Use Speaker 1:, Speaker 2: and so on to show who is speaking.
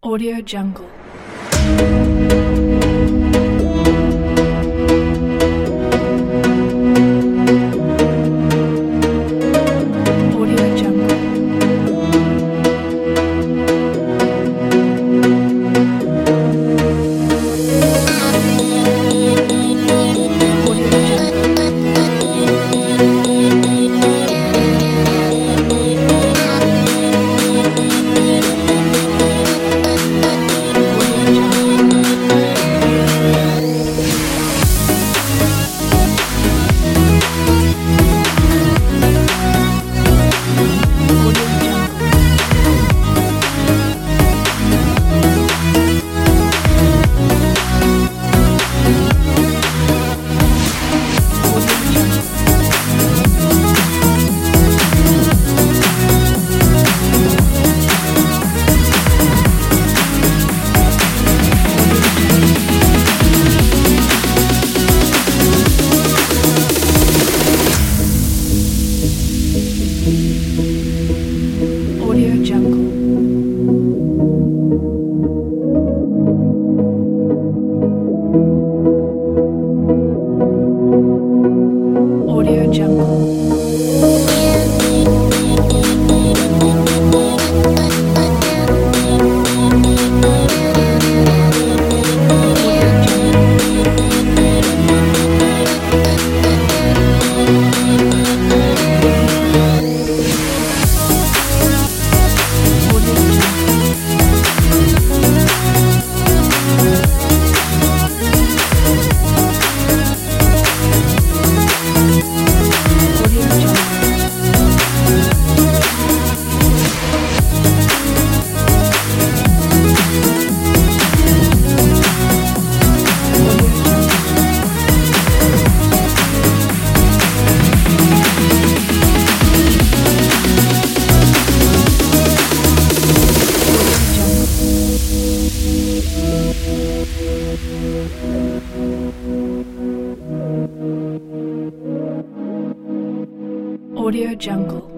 Speaker 1: Audio Jungle. Audio Jungle. Audio Jungle.